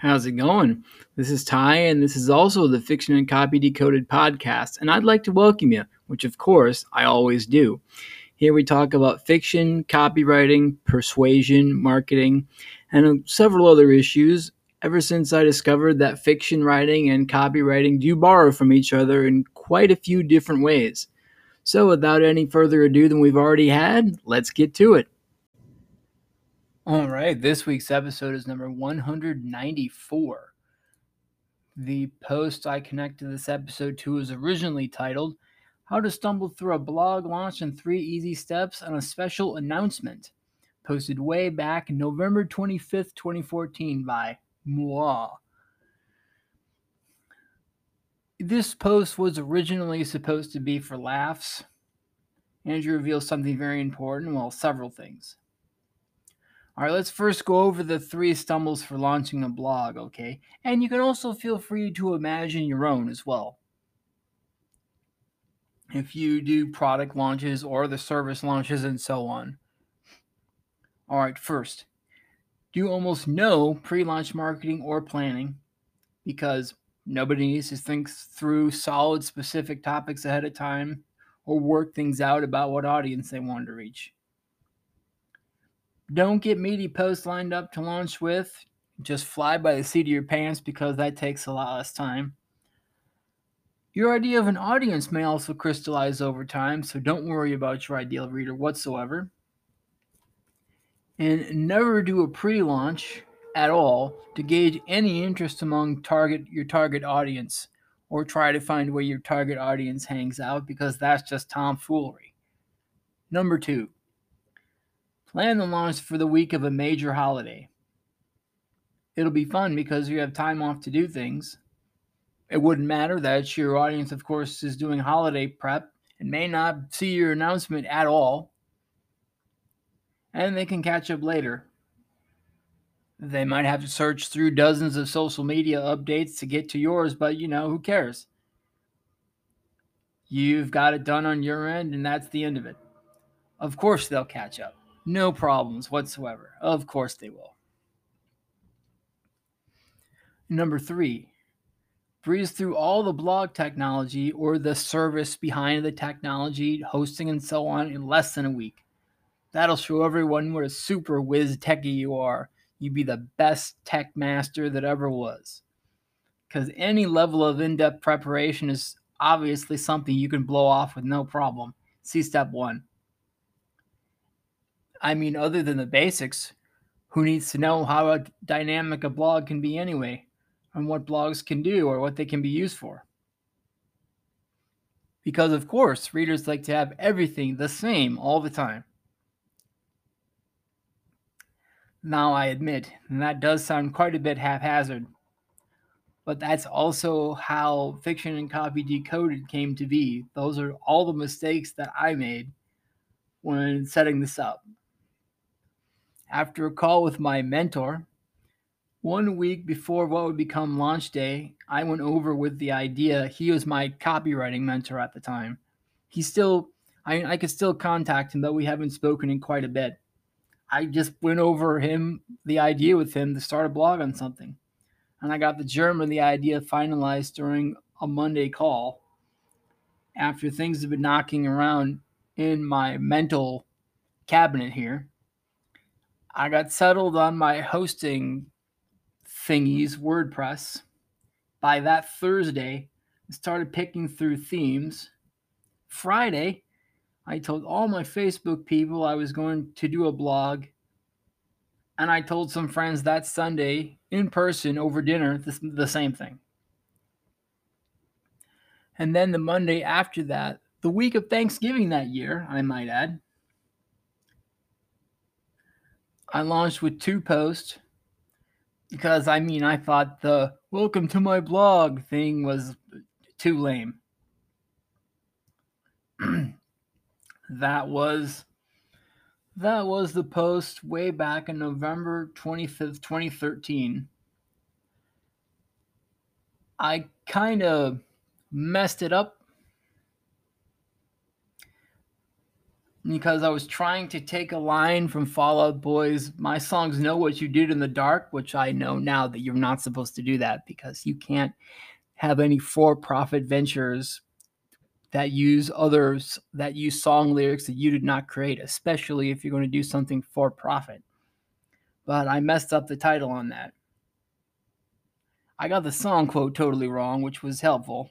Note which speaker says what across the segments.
Speaker 1: How's it going? This is Ty, and this is also the Fiction and Copy Decoded podcast, and I'd like to welcome you, which of course I always do. Here we talk about fiction, copywriting, persuasion, marketing, and several other issues ever since I discovered that fiction writing and copywriting do borrow from each other in quite a few different ways. So, without any further ado than we've already had, let's get to it. All right, this week's episode is number 194. The post I connected this episode to was originally titled How to Stumble Through a Blog Launch in Three Easy Steps and a Special Announcement, posted way back November 25th, 2014 by Moi. This post was originally supposed to be for laughs. Andrew reveals something very important, well, several things. All right, let's first go over the three stumbles for launching a blog, okay? And you can also feel free to imagine your own as well. If you do product launches or the service launches and so on. All right, first, do almost no pre launch marketing or planning because nobody needs to think through solid specific topics ahead of time or work things out about what audience they want to reach. Don't get meaty posts lined up to launch with. Just fly by the seat of your pants because that takes a lot less time. Your idea of an audience may also crystallize over time, so don't worry about your ideal reader whatsoever. And never do a pre-launch at all to gauge any interest among target your target audience or try to find where your target audience hangs out because that's just tomfoolery. Number 2. Plan the launch for the week of a major holiday. It'll be fun because you have time off to do things. It wouldn't matter that your audience, of course, is doing holiday prep and may not see your announcement at all. And they can catch up later. They might have to search through dozens of social media updates to get to yours, but you know, who cares? You've got it done on your end, and that's the end of it. Of course, they'll catch up. No problems whatsoever. Of course they will. Number three, breeze through all the blog technology or the service behind the technology, hosting, and so on in less than a week. That'll show everyone what a super whiz techie you are. You'd be the best tech master that ever was. Because any level of in depth preparation is obviously something you can blow off with no problem. See step one. I mean, other than the basics, who needs to know how a dynamic a blog can be anyway, and what blogs can do or what they can be used for? Because, of course, readers like to have everything the same all the time. Now, I admit, that does sound quite a bit haphazard, but that's also how Fiction and Copy Decoded came to be. Those are all the mistakes that I made when setting this up. After a call with my mentor, one week before what would become launch day, I went over with the idea. He was my copywriting mentor at the time. He still, I, mean, I could still contact him, but we haven't spoken in quite a bit. I just went over him, the idea with him to start a blog on something. And I got the germ of the idea finalized during a Monday call after things have been knocking around in my mental cabinet here. I got settled on my hosting thingies, WordPress. By that Thursday, started picking through themes. Friday, I told all my Facebook people I was going to do a blog. And I told some friends that Sunday in person over dinner the, the same thing. And then the Monday after that, the week of Thanksgiving that year, I might add, I launched with two posts because I mean I thought the welcome to my blog thing was too lame. that was that was the post way back in November 25th, 2013. I kind of messed it up because I was trying to take a line from Fall Out Boy's My Songs Know What You Did in the Dark, which I know now that you're not supposed to do that because you can't have any for profit ventures that use others that use song lyrics that you did not create, especially if you're going to do something for profit. But I messed up the title on that. I got the song quote totally wrong, which was helpful.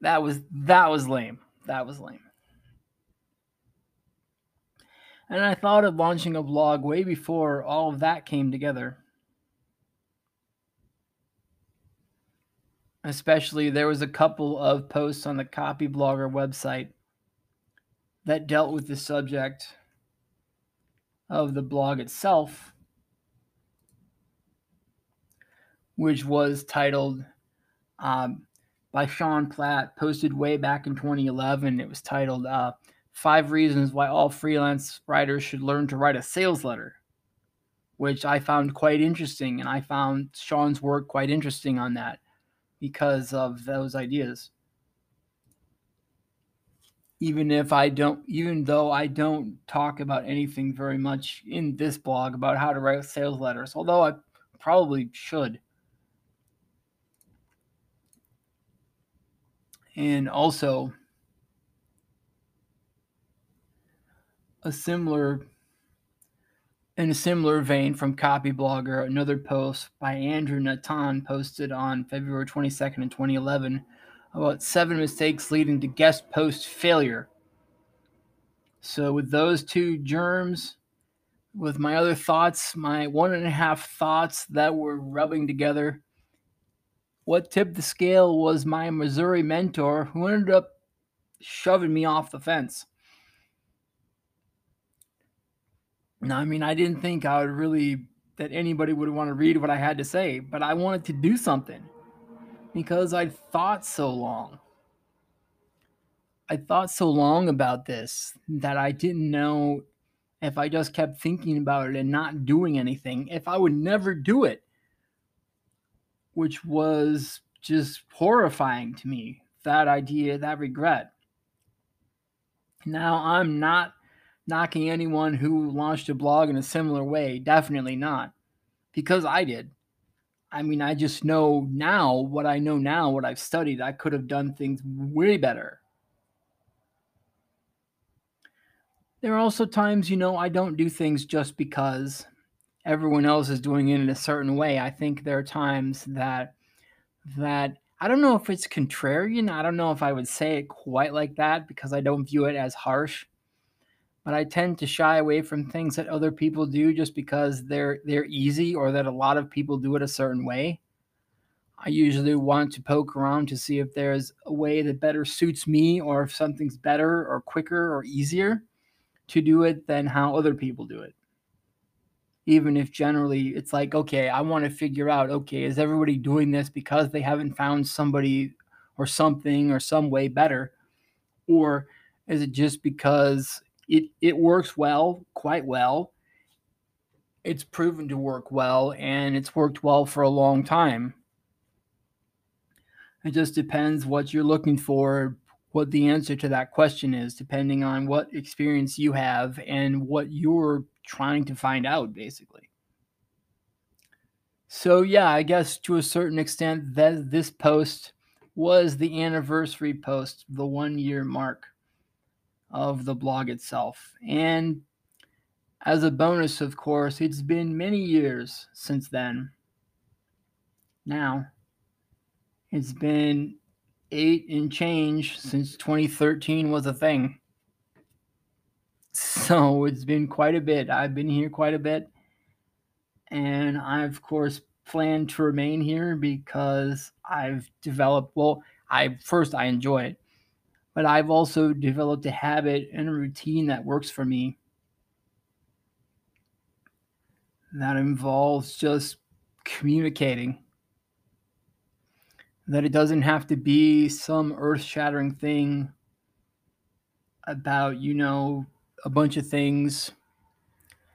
Speaker 1: That was that was lame. That was lame. And I thought of launching a blog way before all of that came together. Especially, there was a couple of posts on the Copy Blogger website that dealt with the subject of the blog itself, which was titled um, by Sean Platt, posted way back in 2011. It was titled uh, Five Reasons Why All Freelance Writers Should Learn to Write a Sales Letter, which I found quite interesting. And I found Sean's work quite interesting on that because of those ideas. Even if I don't, even though I don't talk about anything very much in this blog about how to write sales letters, although I probably should. And also, a similar in a similar vein from Copy Blogger, another post by Andrew Natan posted on February 22nd in 2011 about seven mistakes leading to guest post failure. So, with those two germs, with my other thoughts, my one and a half thoughts that were rubbing together, what tipped the scale was my Missouri mentor who ended up shoving me off the fence. Now, I mean, I didn't think I would really that anybody would want to read what I had to say, but I wanted to do something because I thought so long. I thought so long about this that I didn't know if I just kept thinking about it and not doing anything, if I would never do it, which was just horrifying to me. That idea, that regret. Now, I'm not knocking anyone who launched a blog in a similar way. Definitely not. Because I did. I mean, I just know now what I know now, what I've studied. I could have done things way better. There are also times, you know, I don't do things just because everyone else is doing it in a certain way. I think there are times that that I don't know if it's contrarian. I don't know if I would say it quite like that because I don't view it as harsh but I tend to shy away from things that other people do just because they're they're easy or that a lot of people do it a certain way. I usually want to poke around to see if there's a way that better suits me or if something's better or quicker or easier to do it than how other people do it. Even if generally it's like, okay, I want to figure out, okay, is everybody doing this because they haven't found somebody or something or some way better? Or is it just because it it works well, quite well. It's proven to work well, and it's worked well for a long time. It just depends what you're looking for, what the answer to that question is, depending on what experience you have and what you're trying to find out, basically. So, yeah, I guess to a certain extent, that this post was the anniversary post, the one year mark of the blog itself. And as a bonus, of course, it's been many years since then. Now, it's been eight and change since 2013 was a thing. So it's been quite a bit. I've been here quite a bit. And I, of course, plan to remain here because I've developed, well, I first, I enjoy it but I've also developed a habit and a routine that works for me that involves just communicating. That it doesn't have to be some earth shattering thing about, you know, a bunch of things,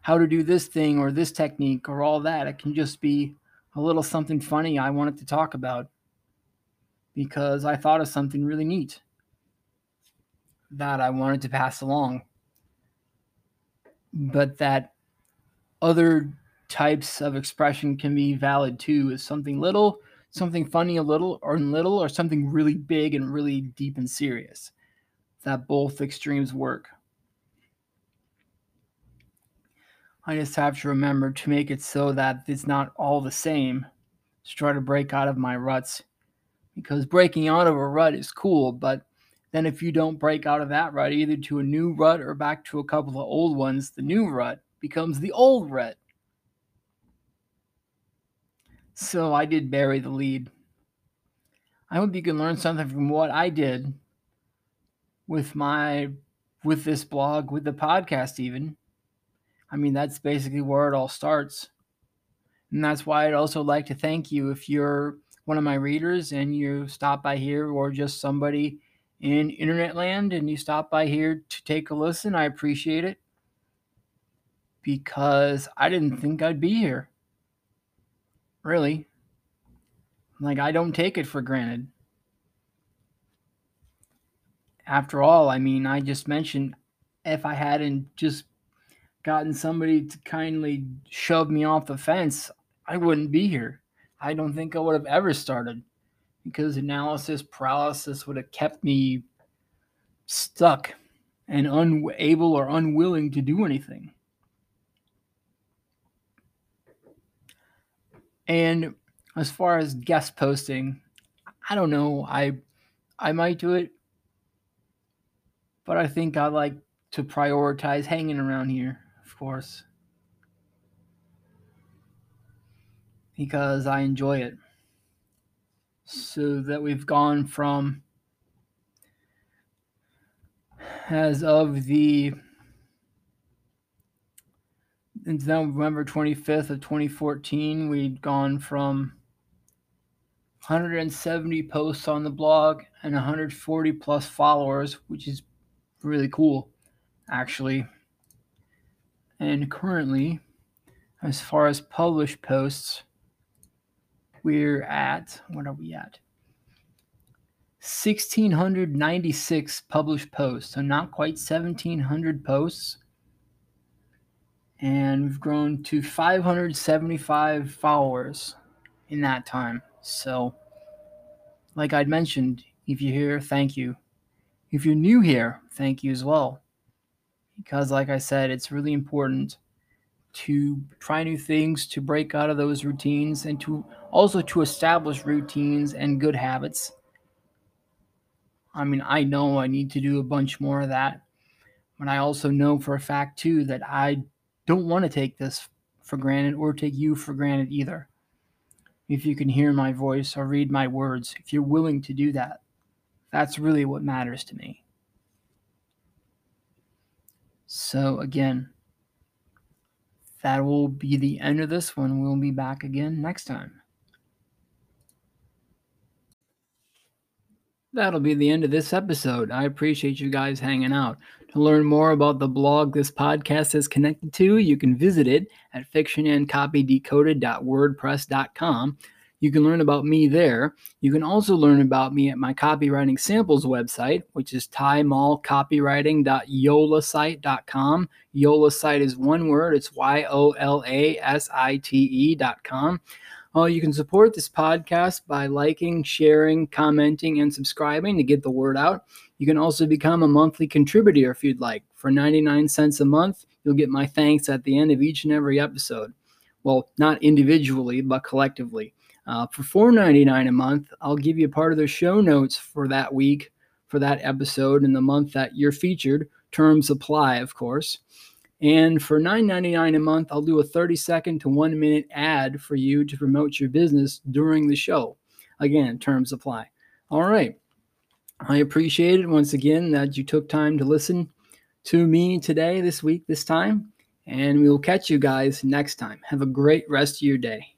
Speaker 1: how to do this thing or this technique or all that. It can just be a little something funny I wanted to talk about because I thought of something really neat. That I wanted to pass along. But that other types of expression can be valid too is something little, something funny a little or little, or something really big and really deep and serious. That both extremes work. I just have to remember to make it so that it's not all the same. To try to break out of my ruts. Because breaking out of a rut is cool, but then if you don't break out of that rut, either to a new rut or back to a couple of old ones, the new rut becomes the old rut. So I did bury the lead. I hope you can learn something from what I did with my with this blog, with the podcast even. I mean, that's basically where it all starts. And that's why I'd also like to thank you if you're one of my readers and you stop by here or just somebody in internet land and you stop by here to take a listen. I appreciate it because I didn't think I'd be here. Really. Like, I don't take it for granted. After all, I mean, I just mentioned if I hadn't just gotten somebody to kindly shove me off the fence, I wouldn't be here. I don't think I would have ever started because analysis paralysis would have kept me stuck and unable or unwilling to do anything. And as far as guest posting, I don't know. I I might do it, but I think I like to prioritize hanging around here of course, because I enjoy it. So that we've gone from, as of the November 25th of 2014, we'd gone from 170 posts on the blog and 140 plus followers, which is really cool, actually. And currently, as far as published posts, we're at, what are we at? 1,696 published posts. So not quite 1,700 posts. And we've grown to 575 followers in that time. So, like I'd mentioned, if you're here, thank you. If you're new here, thank you as well because, like I said, it's really important to try new things, to break out of those routines, and to also to establish routines and good habits. I mean, I know I need to do a bunch more of that, but I also know for a fact too that I don't want to take this for granted or take you for granted either. If you can hear my voice or read my words, if you're willing to do that, that's really what matters to me. So, again, that will be the end of this one. We'll be back again next time. That'll be the end of this episode. I appreciate you guys hanging out. To learn more about the blog this podcast is connected to, you can visit it at fictionandcopydecoded.wordpress.com you can learn about me there. You can also learn about me at my copywriting samples website, which is tymallcopywriting.yolasite.com. Yolasite is one word, it's Y O L A S I T E.com. Uh, you can support this podcast by liking, sharing, commenting, and subscribing to get the word out. You can also become a monthly contributor if you'd like. For 99 cents a month, you'll get my thanks at the end of each and every episode. Well, not individually, but collectively. Uh, for $4.99 a month, I'll give you part of the show notes for that week, for that episode, in the month that you're featured. Terms apply, of course. And for $9.99 a month, I'll do a 30 second to one minute ad for you to promote your business during the show. Again, terms apply. All right. I appreciate it once again that you took time to listen to me today, this week, this time. And we will catch you guys next time. Have a great rest of your day.